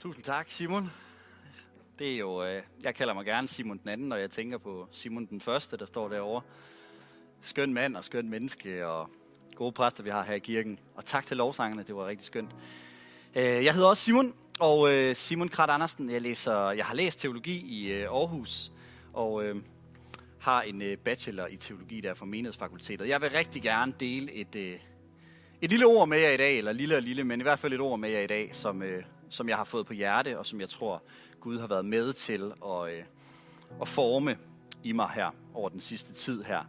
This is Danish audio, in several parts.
Tusind tak, Simon. Det er jo, øh, jeg kalder mig gerne Simon den anden, når jeg tænker på Simon den første, der står derovre. Skøn mand og skøn menneske og gode præster, vi har her i kirken. Og tak til lovsangerne, det var rigtig skønt. Øh, jeg hedder også Simon, og øh, Simon Krat Andersen. Jeg, læser, jeg har læst teologi i øh, Aarhus, og øh, har en øh, bachelor i teologi der fra Menighedsfakultetet. Jeg vil rigtig gerne dele et, øh, et lille ord med jer i dag, eller lille og lille, men i hvert fald et ord med jer i dag, som, øh, som jeg har fået på hjerte, og som jeg tror, Gud har været med til at, øh, at forme i mig her over den sidste tid her.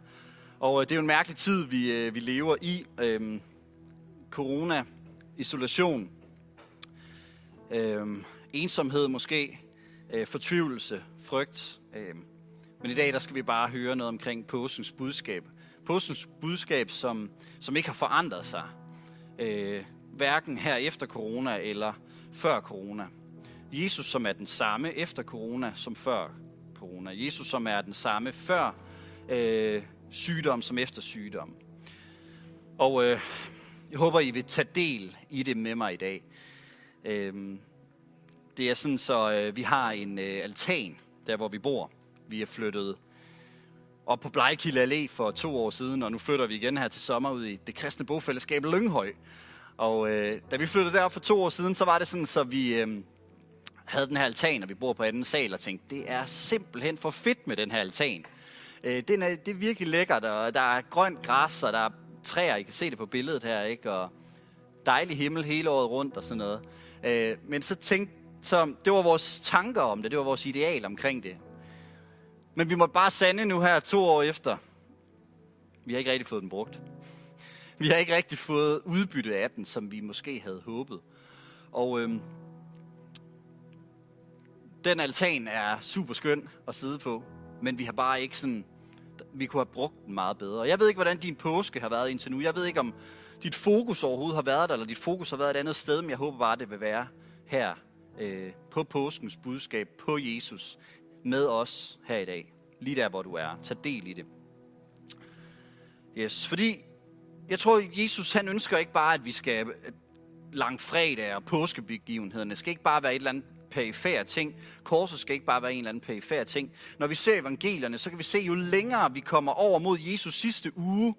Og øh, det er jo en mærkelig tid, vi, øh, vi lever i. Øh, corona, isolation, øh, ensomhed måske, øh, fortvivlelse, frygt. Øh. Men i dag der skal vi bare høre noget omkring påskens budskab. Påskens budskab, som, som ikke har forandret sig. Øh, hverken her efter corona eller før corona. Jesus, som er den samme efter corona som før corona. Jesus, som er den samme før øh, sygdom som efter sygdom. Og øh, jeg håber, I vil tage del i det med mig i dag. Øh, det er sådan, så øh, vi har en øh, altan, der hvor vi bor. Vi er flyttet op på Blejkilde Allé for to år siden, og nu flytter vi igen her til sommer ud i det kristne bofællesskab Lynghøj. Og øh, da vi flyttede derop for to år siden, så var det sådan, så vi øh, havde den her altan, og vi bor på anden sal, og tænkte, det er simpelthen for fedt med den her altan. Øh, den er, det er virkelig lækkert, og der er grønt græs, og der er træer, I kan se det på billedet her, ikke? Og dejlig himmel hele året rundt og sådan noget. Øh, men så tænkte, så det var vores tanker om det, det var vores ideal omkring det. Men vi måtte bare sande nu her to år efter. Vi har ikke rigtig fået den brugt. Vi har ikke rigtig fået udbytte af den, som vi måske havde håbet. Og øhm, den altan er super skøn at sidde på, men vi har bare ikke sådan, vi kunne have brugt den meget bedre. Jeg ved ikke, hvordan din påske har været indtil nu. Jeg ved ikke, om dit fokus overhovedet har været der, eller dit fokus har været et andet sted, men jeg håber bare, det vil være her øh, på påskens budskab, på Jesus, med os her i dag. Lige der, hvor du er. Tag del i det. Yes, fordi jeg tror, Jesus han ønsker ikke bare, at vi skal langfredag og påskebegivenhederne skal ikke bare være et eller andet perifære ting. Korset skal ikke bare være en eller anden perifære ting. Når vi ser evangelierne, så kan vi se, jo længere vi kommer over mod Jesus sidste uge,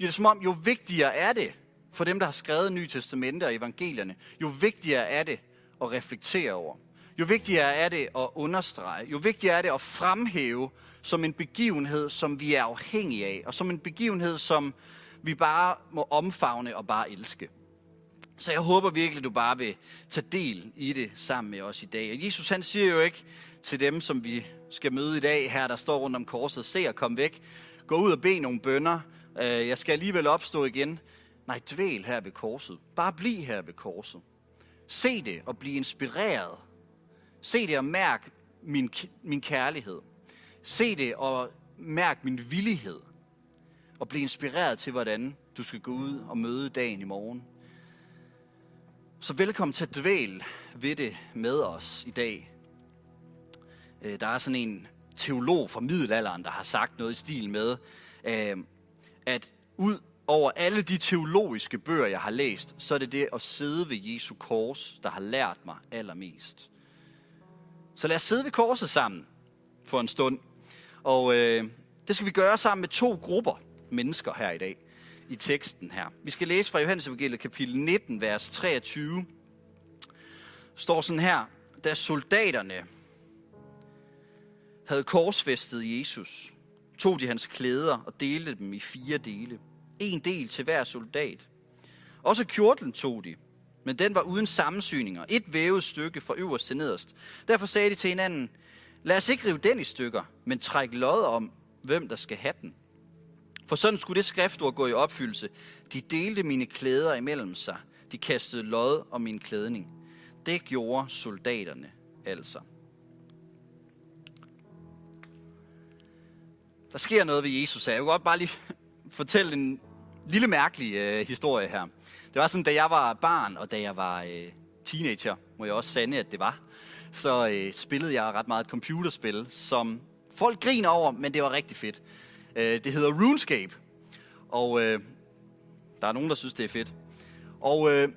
jo, det er som om, jo vigtigere er det for dem, der har skrevet Nye Testamente og evangelierne, jo vigtigere er det at reflektere over. Jo vigtigere er det at understrege, jo vigtigere er det at fremhæve som en begivenhed, som vi er afhængige af, og som en begivenhed, som vi bare må omfavne og bare elske. Så jeg håber virkelig, at du bare vil tage del i det sammen med os i dag. Og Jesus han siger jo ikke til dem, som vi skal møde i dag her, der står rundt om korset, se og kom væk, gå ud og bede nogle bønder, øh, jeg skal alligevel opstå igen. Nej, dvæl her ved korset. Bare bliv her ved korset. Se det og bliv inspireret. Se det og mærk min, min kærlighed. Se det og mærk min villighed. Og blive inspireret til, hvordan du skal gå ud og møde dagen i morgen. Så velkommen til at dvæl ved det med os i dag. Øh, der er sådan en teolog fra middelalderen, der har sagt noget i stil med, øh, at ud over alle de teologiske bøger, jeg har læst, så er det det at sidde ved Jesu kors, der har lært mig allermest. Så lad os sidde ved korset sammen for en stund. Og øh, det skal vi gøre sammen med to grupper mennesker her i dag i teksten her. Vi skal læse fra Johannes Evangeliet kapitel 19, vers 23. står sådan her, da soldaterne havde korsfæstet Jesus, tog de hans klæder og delte dem i fire dele. En del til hver soldat. Også kjortlen tog de, men den var uden sammensyninger. Et vævet stykke fra øverst til nederst. Derfor sagde de til hinanden, lad os ikke rive den i stykker, men træk lod om, hvem der skal have den. For sådan skulle det skriftord gå i opfyldelse. De delte mine klæder imellem sig. De kastede lod om min klædning. Det gjorde soldaterne altså. Der sker noget ved Jesus her. Jeg vil godt bare lige fortælle en lille mærkelig øh, historie her. Det var sådan, da jeg var barn, og da jeg var øh, teenager, må jeg også sande, at det var, så øh, spillede jeg ret meget et computerspil, som folk griner over, men det var rigtig fedt. Øh, det hedder RuneScape, og øh, der er nogen, der synes, det er fedt. Og øh,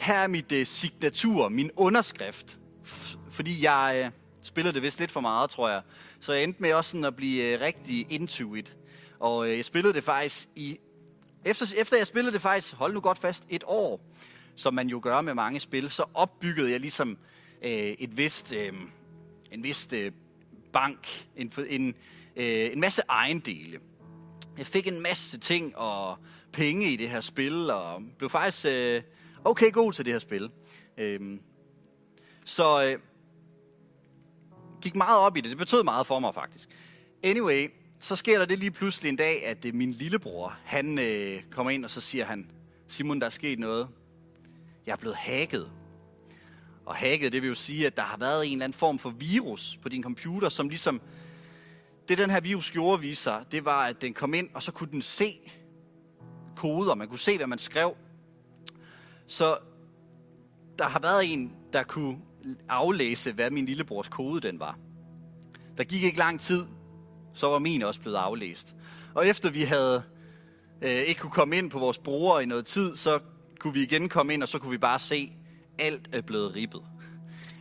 her er mit øh, signatur, min underskrift. F- fordi jeg øh, spillede det vist lidt for meget, tror jeg. Så jeg endte med også sådan at blive øh, rigtig into it. Og øh, jeg spillede det faktisk i... Efter, efter jeg spillede det faktisk, hold nu godt fast, et år, som man jo gør med mange spil, så opbyggede jeg ligesom øh, et vist, Øh, en vist øh, bank, en, en, øh, en masse ejendele. Jeg fik en masse ting og penge i det her spil, og blev faktisk øh, okay god til det her spil. Øh, så øh, gik meget op i det. Det betød meget for mig faktisk. Anyway, så sker der det lige pludselig en dag, at øh, min lillebror, han øh, kommer ind, og så siger han, Simon, der er sket noget. Jeg er blevet hacket. Og hacket, det vil jo sige, at der har været en eller anden form for virus på din computer, som ligesom det den her virus gjorde, viste sig, det var, at den kom ind, og så kunne den se koder. Man kunne se, hvad man skrev. Så der har været en, der kunne aflæse, hvad min lillebrors kode den var. Der gik ikke lang tid, så var min også blevet aflæst. Og efter vi havde øh, ikke kunne komme ind på vores brugere i noget tid, så kunne vi igen komme ind, og så kunne vi bare se, alt er blevet ribbet.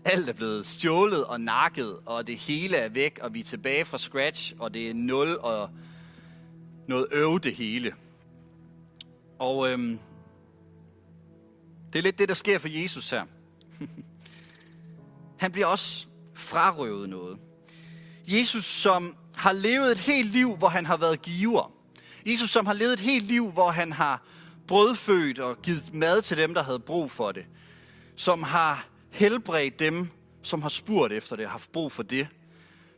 Alt er blevet stjålet og nakket, og det hele er væk, og vi er tilbage fra scratch, og det er nul og noget øv det hele. Og øhm, det er lidt det, der sker for Jesus her. Han bliver også frarøvet noget. Jesus, som har levet et helt liv, hvor han har været giver. Jesus, som har levet et helt liv, hvor han har brødfødt og givet mad til dem, der havde brug for det. Som har helbredt dem, som har spurgt efter det, haft brug for det.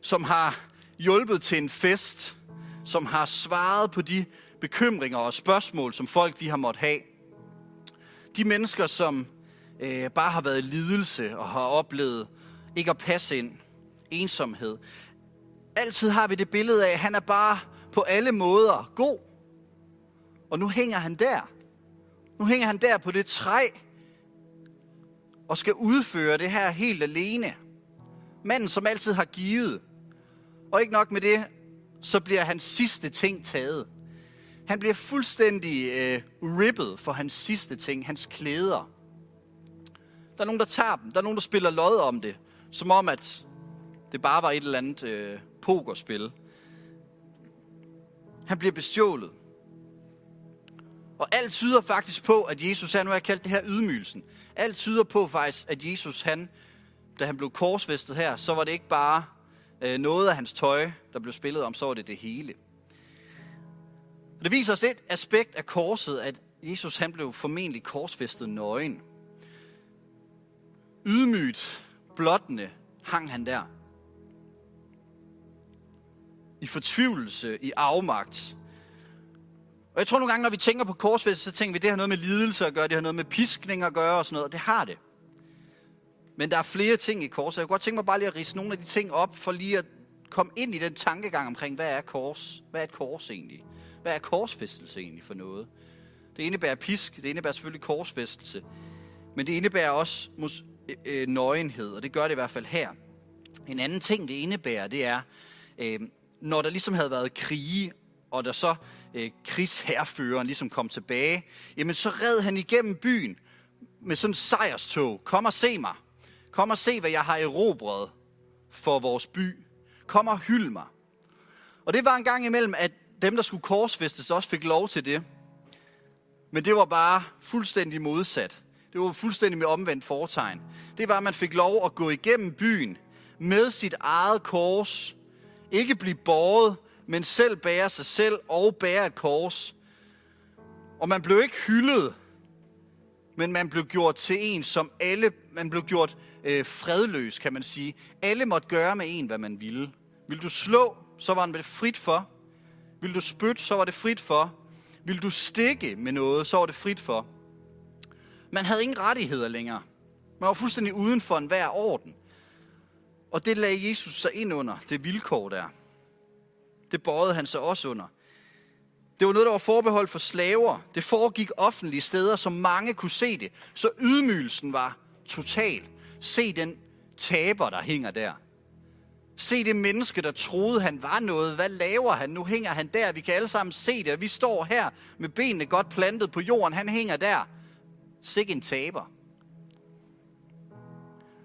Som har hjulpet til en fest. Som har svaret på de bekymringer og spørgsmål, som folk de har måttet have. De mennesker, som øh, bare har været i lidelse og har oplevet ikke at passe ind, ensomhed. Altid har vi det billede af, at han er bare på alle måder god. Og nu hænger han der. Nu hænger han der på det træ, og skal udføre det her helt alene. Manden, som altid har givet. Og ikke nok med det, så bliver hans sidste ting taget. Han bliver fuldstændig øh, rippet for hans sidste ting, hans klæder. Der er nogen, der tager dem. Der er nogen, der spiller lod om det. Som om, at det bare var et eller andet øh, pokerspil. Han bliver bestjålet. Og alt tyder faktisk på, at Jesus, han nu har jeg kaldt det her ydmygelsen, alt tyder på faktisk, at Jesus, han, da han blev korsfæstet her, så var det ikke bare øh, noget af hans tøj, der blev spillet om, så var det det hele. Og det viser os et aspekt af korset, at Jesus han blev formentlig korsfæstet nøgen. Ydmygt, blottende, hang han der. I fortvivlelse, i afmagt. Og jeg tror nogle gange, når vi tænker på korsfæstelse, så tænker vi, det har noget med lidelse at gøre, det har noget med piskning at gøre og sådan noget, og det har det. Men der er flere ting i korset. Jeg kunne godt tænke mig bare lige at rise nogle af de ting op, for lige at komme ind i den tankegang omkring, hvad er kors? Hvad er et kors egentlig? Hvad er korsfæstelse egentlig for noget? Det indebærer pisk, det indebærer selvfølgelig korsfæstelse, men det indebærer også mus, øh, øh nøgenhed, og det gør det i hvert fald her. En anden ting, det indebærer, det er, øh, når der ligesom havde været krige, og der så øh, krigsherføreren ligesom kom tilbage, jamen så red han igennem byen med sådan en sejrstog. Kom og se mig. Kom og se, hvad jeg har erobret for vores by. Kom og hyld mig. Og det var en gang imellem, at dem, der skulle korsfæstes, også fik lov til det. Men det var bare fuldstændig modsat. Det var fuldstændig med omvendt fortegn. Det var, at man fik lov at gå igennem byen med sit eget kors. Ikke blive båret, men selv bære sig selv og bære et kors. Og man blev ikke hyldet, men man blev gjort til en, som alle, man blev gjort øh, fredløs, kan man sige. Alle måtte gøre med en, hvad man ville. Vil du slå, så var det frit for. Vil du spytte, så var det frit for. Vil du stikke med noget, så var det frit for. Man havde ingen rettigheder længere. Man var fuldstændig uden for enhver orden. Og det lagde Jesus sig ind under, det vilkår der. Det bøjede han sig også under. Det var noget, der var forbeholdt for slaver. Det foregik offentlige steder, så mange kunne se det. Så ydmygelsen var total. Se den taber, der hænger der. Se det menneske, der troede, han var noget. Hvad laver han? Nu hænger han der. Vi kan alle sammen se det. Vi står her med benene godt plantet på jorden. Han hænger der. Sikke en taber.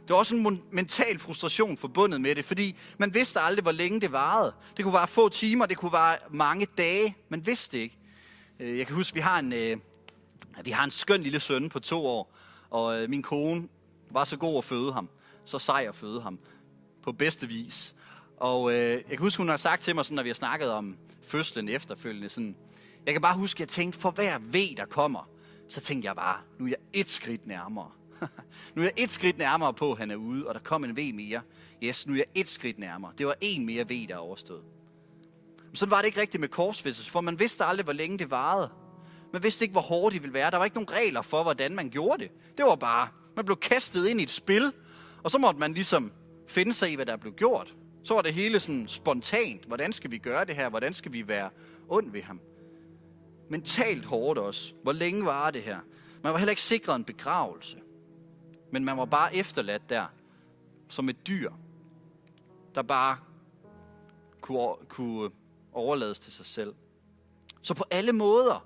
Det var også en mental frustration forbundet med det, fordi man vidste aldrig, hvor længe det varede. Det kunne være få timer, det kunne være mange dage. Man vidste ikke. Øh, jeg kan huske, vi har en, øh, vi har en skøn lille søn på to år, og øh, min kone var så god at føde ham, så sej at føde ham, på bedste vis. Og jeg kan huske, hun har sagt til mig, sådan, når vi har snakket om fødslen efterfølgende, sådan, jeg kan bare huske, at jeg tænkte, for hver ved, der kommer, så tænkte jeg bare, nu er jeg et skridt nærmere. nu er jeg et skridt nærmere på, at han er ude, og der kom en V mere. Yes, nu er jeg et skridt nærmere. Det var en mere V, der er overstået. Men sådan var det ikke rigtigt med korsfæstelsen, for man vidste aldrig, hvor længe det varede. Man vidste ikke, hvor hårdt det ville være. Der var ikke nogen regler for, hvordan man gjorde det. Det var bare, man blev kastet ind i et spil, og så måtte man ligesom finde sig i, hvad der blev gjort. Så var det hele sådan spontant. Hvordan skal vi gøre det her? Hvordan skal vi være ond ved ham? Mentalt hårdt også. Hvor længe var det her? Man var heller ikke sikret en begravelse. Men man var bare efterladt der, som et dyr, der bare kunne, kunne overlades til sig selv. Så på alle måder,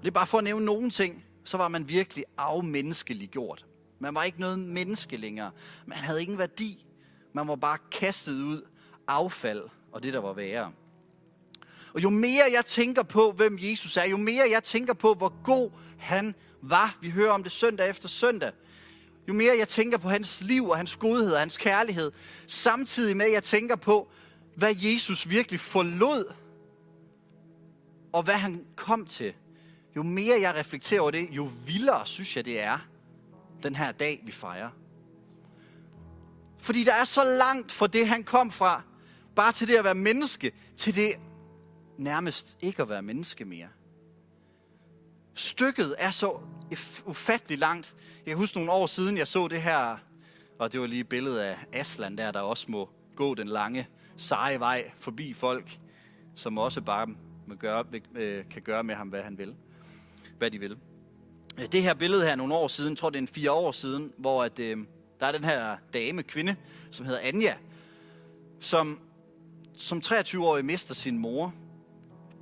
det er bare for at nævne nogle ting, så var man virkelig afmenneskelig gjort. Man var ikke noget menneske længere. Man havde ingen værdi. Man var bare kastet ud affald og det, der var værre. Og jo mere jeg tænker på, hvem Jesus er, jo mere jeg tænker på, hvor god han var, vi hører om det søndag efter søndag, jo mere jeg tænker på hans liv og hans godhed og hans kærlighed, samtidig med at jeg tænker på, hvad Jesus virkelig forlod, og hvad han kom til, jo mere jeg reflekterer over det, jo vildere synes jeg, det er, den her dag, vi fejrer. Fordi der er så langt fra det, han kom fra, bare til det at være menneske, til det nærmest ikke at være menneske mere. Stykket er så ufattelig langt. Jeg kan huske nogle år siden, jeg så det her, og det var lige et billede af Aslan der, der også må gå den lange, seje vej forbi folk, som også bare må gøre, øh, kan gøre med ham, hvad han vil. Hvad de vil. Øh, det her billede her nogle år siden, tror det er en fire år siden, hvor at, øh, der er den her dame, kvinde, som hedder Anja, som som 23-årig mister sin mor,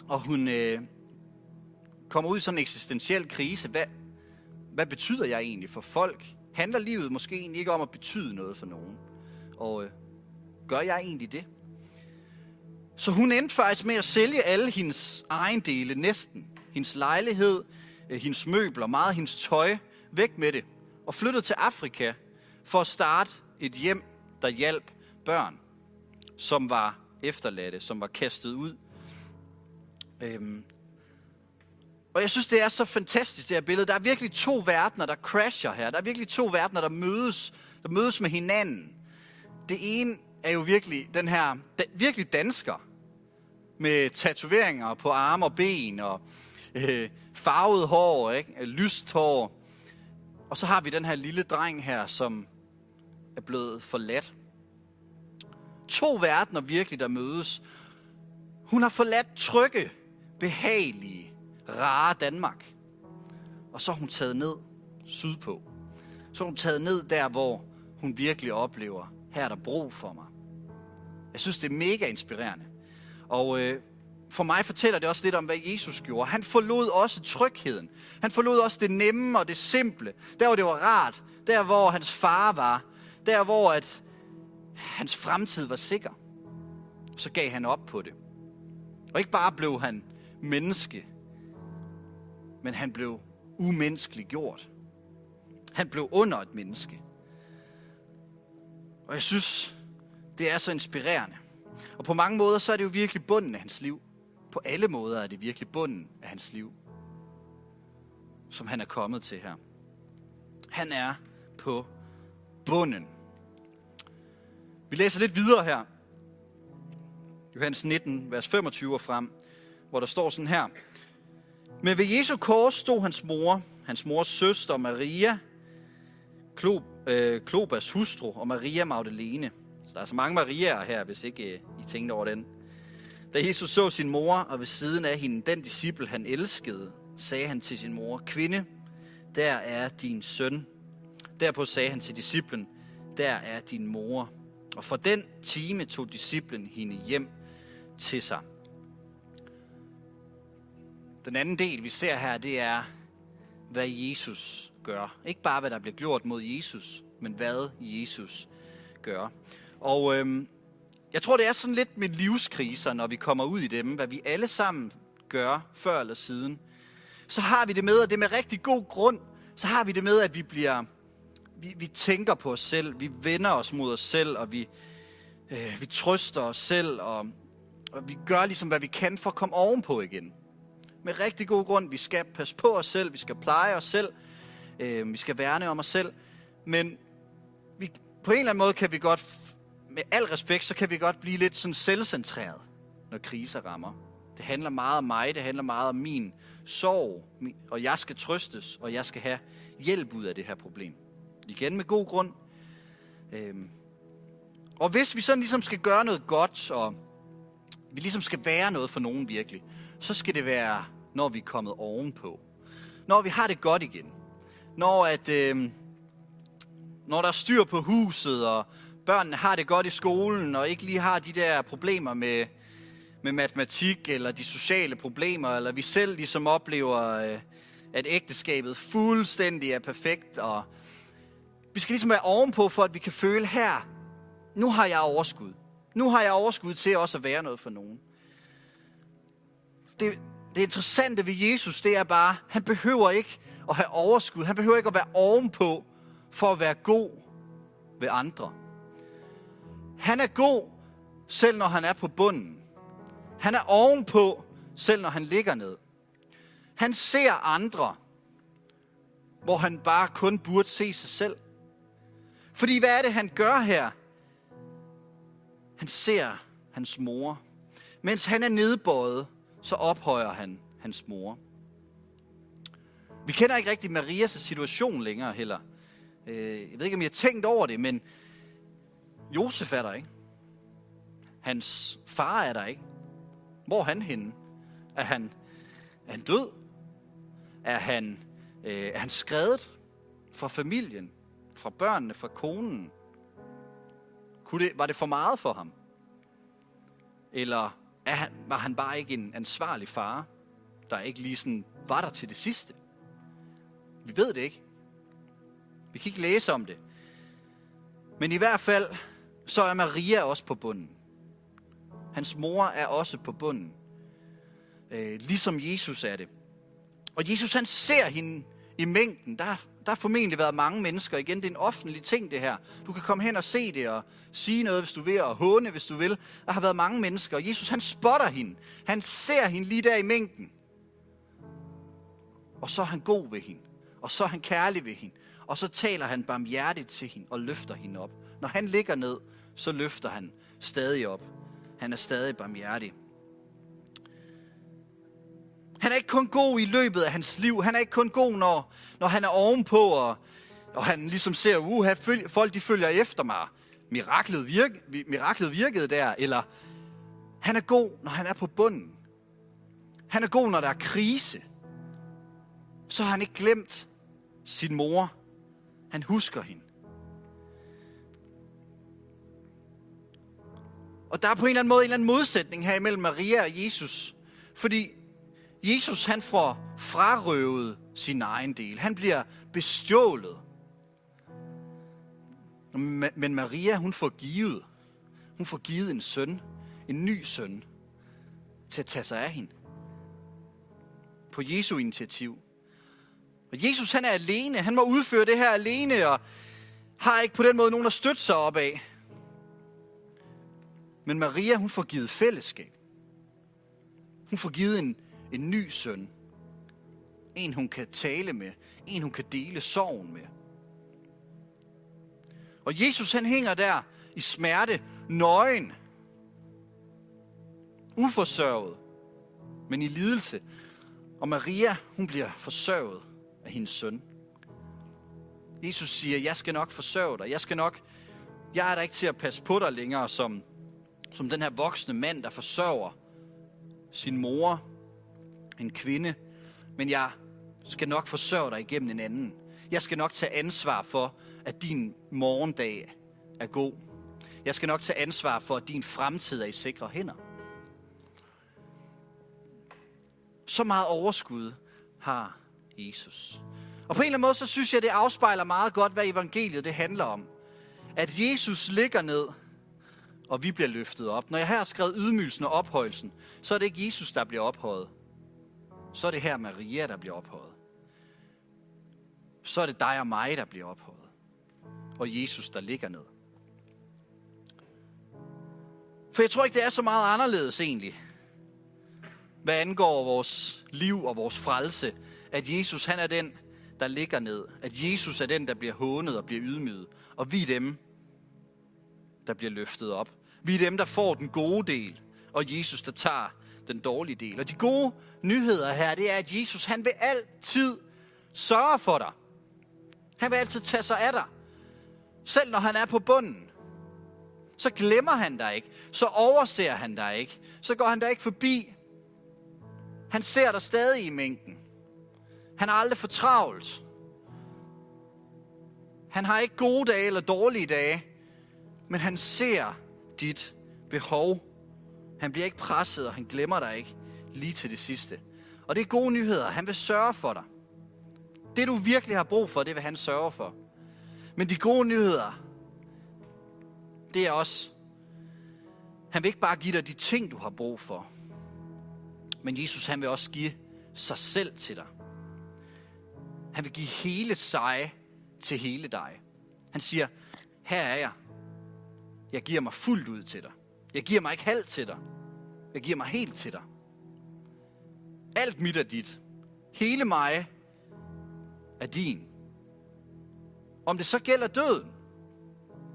og hun øh, kommer ud i sådan en eksistentiel krise. Hvad, hvad betyder jeg egentlig for folk? Handler livet måske egentlig ikke om at betyde noget for nogen? Og øh, gør jeg egentlig det? Så hun endte faktisk med at sælge alle hendes ejendele næsten. Hendes lejlighed, øh, hendes møbler, meget hendes tøj, væk med det. Og flyttede til Afrika for at starte et hjem, der hjalp børn, som var efterladte, som var kastet ud. Øhm. Og jeg synes, det er så fantastisk, det her billede. Der er virkelig to verdener, der crasher her. Der er virkelig to verdener, der mødes, der mødes med hinanden. Det ene er jo virkelig den her, da, virkelig dansker, med tatoveringer på arme og ben, og øh, farvet hår, ikke? Øh, lyst hår. Og så har vi den her lille dreng her, som er blevet forladt to verdener virkelig, der mødes. Hun har forladt trygge, behagelige, rare Danmark. Og så er hun taget ned sydpå. Så er hun taget ned der, hvor hun virkelig oplever, her er der brug for mig. Jeg synes, det er mega inspirerende. Og øh, for mig fortæller det også lidt om, hvad Jesus gjorde. Han forlod også trygheden. Han forlod også det nemme og det simple. Der, hvor det var rart. Der, hvor hans far var. Der, hvor at hans fremtid var sikker, så gav han op på det. Og ikke bare blev han menneske, men han blev umenneskelig gjort. Han blev under et menneske. Og jeg synes, det er så inspirerende. Og på mange måder, så er det jo virkelig bunden af hans liv. På alle måder er det virkelig bunden af hans liv, som han er kommet til her. Han er på bunden vi læser lidt videre her. Johannes 19, vers 25 og frem, hvor der står sådan her. Men ved Jesu kors stod hans mor, hans mors søster Maria, Klob, øh, Klobas hustru og Maria Magdalene. Så der er så mange Mariaer her, hvis ikke øh, I tænkte over den. Da Jesus så sin mor, og ved siden af hende den disciple, han elskede, sagde han til sin mor, Kvinde, der er din søn. Derpå sagde han til disciplen, der er din mor. Og for den time tog disciplen hende hjem til sig. Den anden del, vi ser her, det er, hvad Jesus gør. Ikke bare, hvad der bliver gjort mod Jesus, men hvad Jesus gør. Og øhm, jeg tror, det er sådan lidt med livskriser, når vi kommer ud i dem, hvad vi alle sammen gør, før eller siden. Så har vi det med, og det er med rigtig god grund, så har vi det med, at vi bliver, vi, vi tænker på os selv, vi vender os mod os selv, og vi, øh, vi trøster os selv, og, og vi gør ligesom, hvad vi kan for at komme ovenpå igen. Med rigtig god grund, vi skal passe på os selv, vi skal pleje os selv, øh, vi skal værne om os selv, men vi, på en eller anden måde kan vi godt, med al respekt, så kan vi godt blive lidt sådan selvcentreret, når kriser rammer. Det handler meget om mig, det handler meget om min sorg, og jeg skal trøstes, og jeg skal have hjælp ud af det her problem. Igen med god grund. Øhm. Og hvis vi sådan ligesom skal gøre noget godt, og vi ligesom skal være noget for nogen virkelig, så skal det være, når vi er kommet ovenpå. Når vi har det godt igen. Når, at, øh, når der er styr på huset, og børnene har det godt i skolen, og ikke lige har de der problemer med, med matematik, eller de sociale problemer, eller vi selv ligesom oplever, øh, at ægteskabet fuldstændig er perfekt, og vi skal ligesom være ovenpå, for at vi kan føle her, nu har jeg overskud. Nu har jeg overskud til også at være noget for nogen. Det, det interessante ved Jesus, det er bare, han behøver ikke at have overskud. Han behøver ikke at være ovenpå for at være god ved andre. Han er god, selv når han er på bunden. Han er ovenpå, selv når han ligger ned. Han ser andre, hvor han bare kun burde se sig selv. Fordi hvad er det, han gør her? Han ser hans mor. Mens han er nedbøjet, så ophøjer han hans mor. Vi kender ikke rigtig Marias situation længere heller. Øh, jeg ved ikke, om I har tænkt over det, men Josef er der ikke. Hans far er der ikke. Hvor er han henne? Er han, er han død? Er han, øh, er han skrevet fra familien? Fra børnene? Fra konen? Kunne det, var det for meget for ham? Eller er han, var han bare ikke en ansvarlig far, der ikke lige sådan var der til det sidste? Vi ved det ikke. Vi kan ikke læse om det. Men i hvert fald, så er Maria også på bunden. Hans mor er også på bunden. Øh, ligesom Jesus er det. Og Jesus han ser hende i mængden. Der, der har formentlig været mange mennesker. Igen, det er en offentlig ting det her. Du kan komme hen og se det og sige noget, hvis du vil, og håne, hvis du vil. Der har været mange mennesker. Og Jesus han spotter hende. Han ser hende lige der i mængden. Og så er han god ved hende. Og så er han kærlig ved hende. Og så taler han barmhjertigt til hende og løfter hende op. Når han ligger ned, så løfter han stadig op. Han er stadig barmhjertig. Han er ikke kun god i løbet af hans liv. Han er ikke kun god, når, når han er ovenpå, og, og han ligesom ser, uha, folk de følger efter mig. Miraklet, virk, miraklet virkede der. Eller han er god, når han er på bunden. Han er god, når der er krise. Så har han ikke glemt sin mor. Han husker hende. Og der er på en eller anden måde en eller anden modsætning her imellem Maria og Jesus. Fordi Jesus han får frarøvet sin egen del. Han bliver bestjålet. Men Maria, hun får givet. Hun får givet en søn, en ny søn, til at tage sig af hende. På Jesu initiativ. Og Jesus han er alene. Han må udføre det her alene, og har ikke på den måde nogen at støtte sig op af. Men Maria, hun får givet fællesskab. Hun får givet en, en ny søn. En, hun kan tale med. En, hun kan dele sorgen med. Og Jesus, han hænger der i smerte, nøgen. Uforsørget, men i lidelse. Og Maria, hun bliver forsørget af hendes søn. Jesus siger, jeg skal nok forsørge dig. Jeg skal nok, jeg er der ikke til at passe på dig længere som, som den her voksne mand, der forsørger sin mor en kvinde, men jeg skal nok forsørge dig igennem en anden. Jeg skal nok tage ansvar for, at din morgendag er god. Jeg skal nok tage ansvar for, at din fremtid er i sikre hænder. Så meget overskud har Jesus. Og på en eller anden måde, så synes jeg, det afspejler meget godt, hvad evangeliet det handler om. At Jesus ligger ned, og vi bliver løftet op. Når jeg her har skrevet ydmygelsen og ophøjelsen, så er det ikke Jesus, der bliver ophøjet. Så er det her Maria, der bliver ophøjet. Så er det dig og mig, der bliver ophøjet. Og Jesus, der ligger ned. For jeg tror ikke, det er så meget anderledes egentlig. Hvad angår vores liv og vores frelse, at Jesus han er den, der ligger ned. At Jesus er den, der bliver hånet og bliver ydmyget. Og vi er dem, der bliver løftet op. Vi er dem, der får den gode del, og Jesus, der tager den dårlige del. Og de gode nyheder her, det er, at Jesus, han vil altid sørge for dig. Han vil altid tage sig af dig. Selv når han er på bunden. Så glemmer han dig ikke. Så overser han dig ikke. Så går han dig ikke forbi. Han ser dig stadig i mængden. Han har aldrig for travlt. Han har ikke gode dage eller dårlige dage, men han ser dit behov. Han bliver ikke presset, og han glemmer dig ikke lige til det sidste. Og det er gode nyheder. Han vil sørge for dig. Det du virkelig har brug for, det vil han sørge for. Men de gode nyheder, det er også, han vil ikke bare give dig de ting, du har brug for. Men Jesus, han vil også give sig selv til dig. Han vil give hele sig til hele dig. Han siger, her er jeg. Jeg giver mig fuldt ud til dig. Jeg giver mig ikke halvt til dig. Jeg giver mig helt til dig. Alt mit er dit. Hele mig er din. Om det så gælder døden,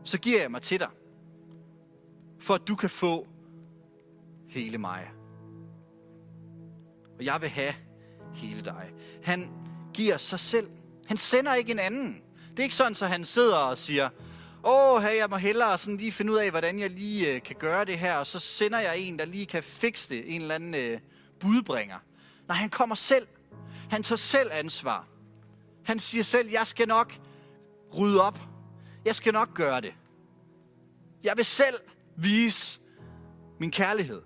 så giver jeg mig til dig. For at du kan få hele mig. Og jeg vil have hele dig. Han giver sig selv. Han sender ikke en anden. Det er ikke sådan, så han sidder og siger, åh, hey, jeg må hellere sådan lige finde ud af, hvordan jeg lige øh, kan gøre det her, og så sender jeg en, der lige kan fikse det, en eller anden øh, budbringer. Nej, han kommer selv. Han tager selv ansvar. Han siger selv, jeg skal nok rydde op. Jeg skal nok gøre det. Jeg vil selv vise min kærlighed.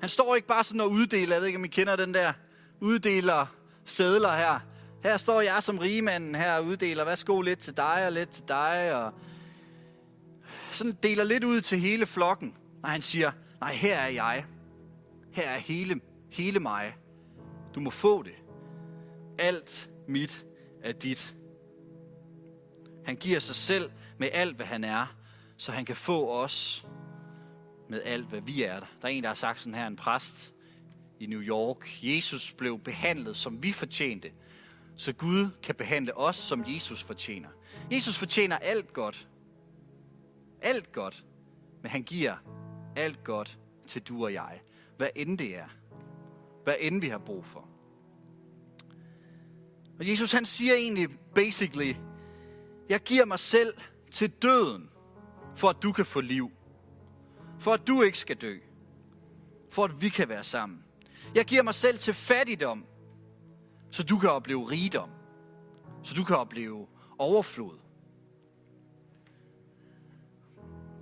Han står ikke bare sådan og uddeler, jeg ved ikke, om I kender den der, uddeler sædler her. Her står jeg som rigemanden her og uddeler, værsgo lidt til dig og lidt til dig, og sådan deler lidt ud til hele flokken. Og han siger, nej, her er jeg. Her er hele, hele mig. Du må få det. Alt mit er dit. Han giver sig selv med alt, hvad han er, så han kan få os med alt, hvad vi er. Der er en, der har sagt sådan her, en præst i New York. Jesus blev behandlet, som vi fortjente, så Gud kan behandle os, som Jesus fortjener. Jesus fortjener alt godt. Alt godt. Men han giver alt godt til du og jeg. Hvad end det er. Hvad end vi har brug for. Og Jesus han siger egentlig basically, jeg giver mig selv til døden, for at du kan få liv. For at du ikke skal dø. For at vi kan være sammen. Jeg giver mig selv til fattigdom, så du kan opleve rigdom. Så du kan opleve overflod.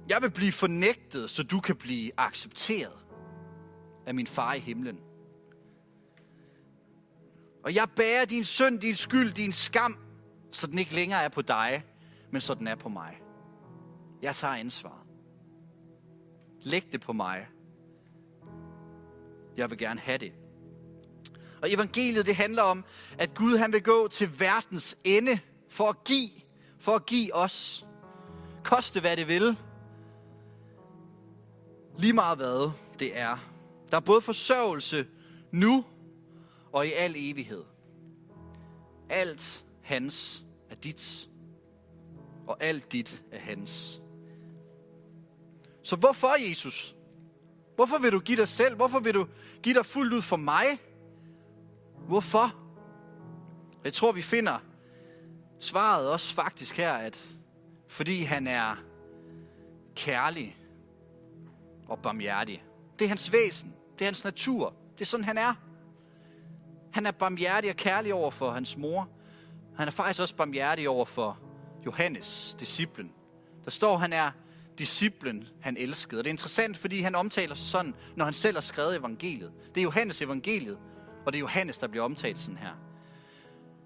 Jeg vil blive fornægtet, så du kan blive accepteret af min far i himlen. Og jeg bærer din synd, din skyld, din skam, så den ikke længere er på dig, men så den er på mig. Jeg tager ansvar. Læg det på mig. Jeg vil gerne have det. Og evangeliet, det handler om, at Gud han vil gå til verdens ende for at give, for at give os. Koste hvad det vil. Lige meget hvad det er. Der er både forsørgelse nu og i al evighed. Alt hans er dit, og alt dit er hans. Så hvorfor, Jesus? Hvorfor vil du give dig selv? Hvorfor vil du give dig fuldt ud for mig? Hvorfor? Jeg tror, vi finder svaret også faktisk her, at fordi han er kærlig og barmhjertig. Det er hans væsen. Det er hans natur. Det er sådan, han er. Han er barmhjertig og kærlig over for hans mor. Han er faktisk også barmhjertig over for Johannes, disciplen. Der står, han er disciplen, han elskede. Og det er interessant, fordi han omtaler sig sådan, når han selv har skrevet evangeliet. Det er Johannes evangeliet. Og det er Johannes, der bliver omtalt sådan her.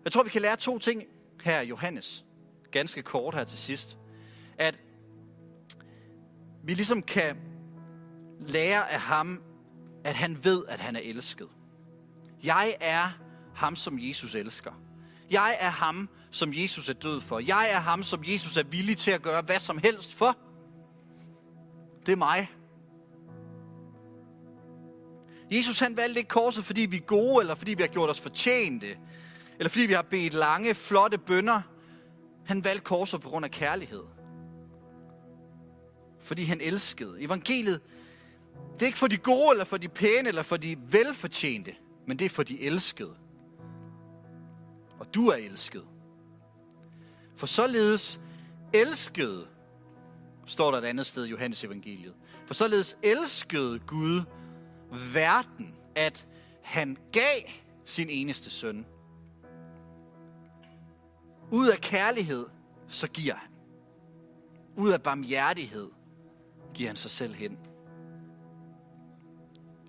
Jeg tror, vi kan lære to ting her Johannes. Ganske kort her til sidst. At vi ligesom kan lære af ham, at han ved, at han er elsket. Jeg er ham, som Jesus elsker. Jeg er ham, som Jesus er død for. Jeg er ham, som Jesus er villig til at gøre hvad som helst for. Det er mig. Jesus han valgte ikke korset, fordi vi er gode, eller fordi vi har gjort os fortjente, eller fordi vi har bedt lange, flotte bønder. Han valgte korset på grund af kærlighed. Fordi han elskede. Evangeliet, det er ikke for de gode, eller for de pæne, eller for de velfortjente, men det er for de elskede. Og du er elsket. For således elskede, står der et andet sted i Johannes evangeliet, for således elskede Gud verden, at han gav sin eneste søn. Ud af kærlighed, så giver han. Ud af barmhjertighed, giver han sig selv hen.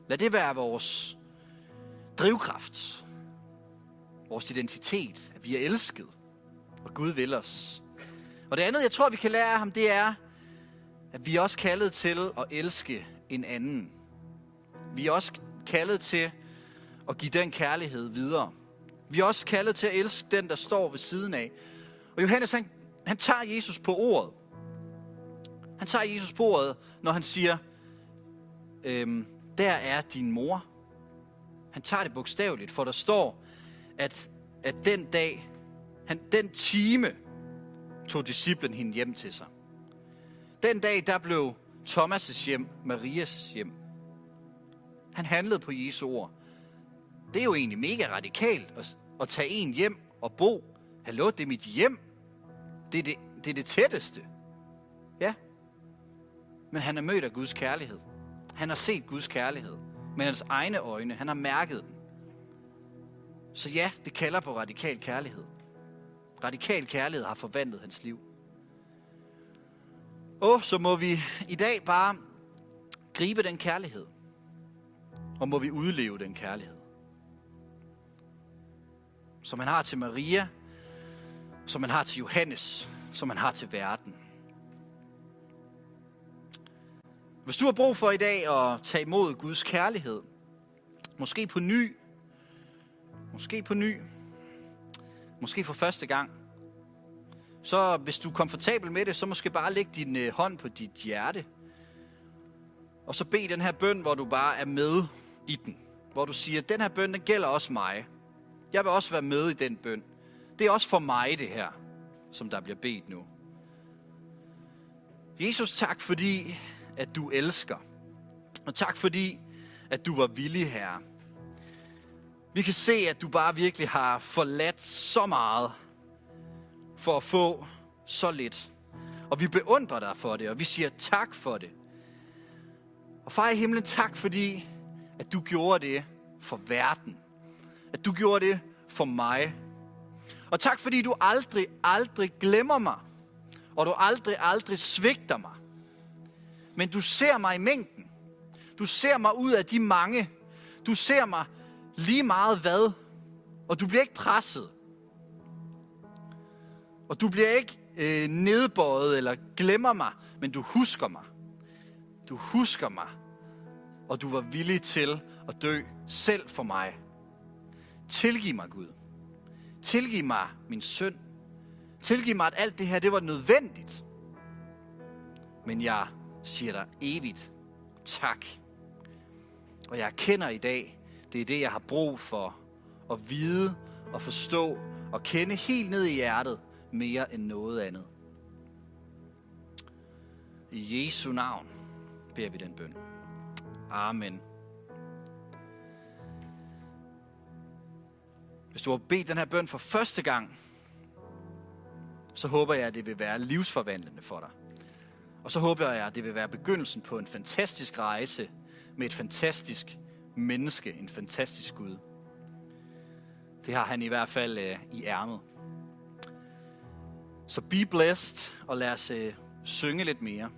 Lad det være vores drivkraft, vores identitet, at vi er elsket, og Gud vil os. Og det andet, jeg tror, vi kan lære af ham, det er, at vi er også kaldet til at elske en anden. Vi er også kaldet til at give den kærlighed videre. Vi er også kaldet til at elske den, der står ved siden af. Og Johannes, han, han tager Jesus på ordet. Han tager Jesus på ordet, når han siger, øhm, der er din mor. Han tager det bogstaveligt, for der står, at, at den dag, han, den time, tog disciplen hende hjem til sig. Den dag, der blev Thomas' hjem Marias hjem. Han handlede på Jesu ord. Det er jo egentlig mega radikalt at, at tage en hjem og bo. Hallo, det er mit hjem. Det er det, det er det tætteste. Ja. Men han er mødt af Guds kærlighed. Han har set Guds kærlighed med hans egne øjne. Han har mærket den. Så ja, det kalder på radikal kærlighed. Radikal kærlighed har forvandlet hans liv. Og så må vi i dag bare gribe den kærlighed. Og må vi udleve den kærlighed. Som han har til Maria, som han har til Johannes, som han har til verden. Hvis du har brug for i dag at tage imod Guds kærlighed, måske på ny, måske på ny, måske for første gang, så hvis du er komfortabel med det, så måske bare læg din øh, hånd på dit hjerte. Og så bed den her bøn, hvor du bare er med i den. Hvor du siger, den her bøn, den gælder også mig. Jeg vil også være med i den bøn. Det er også for mig det her, som der bliver bedt nu. Jesus, tak fordi, at du elsker. Og tak fordi, at du var villig, her. Vi kan se, at du bare virkelig har forladt så meget for at få så lidt. Og vi beundrer dig for det, og vi siger tak for det. Og far i himlen, tak fordi, at du gjorde det for verden. At du gjorde det for mig. Og tak fordi du aldrig, aldrig glemmer mig. Og du aldrig, aldrig svigter mig. Men du ser mig i mængden. Du ser mig ud af de mange. Du ser mig lige meget hvad. Og du bliver ikke presset. Og du bliver ikke øh, nedbøjet eller glemmer mig, men du husker mig. Du husker mig. Og du var villig til at dø selv for mig. Tilgiv mig, Gud. Tilgiv mig min synd. Tilgiv mig, at alt det her, det var nødvendigt. Men jeg siger dig evigt tak. Og jeg erkender i dag, det er det, jeg har brug for at vide og forstå og kende helt ned i hjertet mere end noget andet. I Jesu navn beder vi den bøn. Amen. Hvis du har bedt den her bøn for første gang, så håber jeg, at det vil være livsforvandlende for dig. Og så håber jeg, at det vil være begyndelsen på en fantastisk rejse med et fantastisk menneske, en fantastisk Gud. Det har han i hvert fald øh, i ærmet. Så be blessed, og lad os øh, synge lidt mere.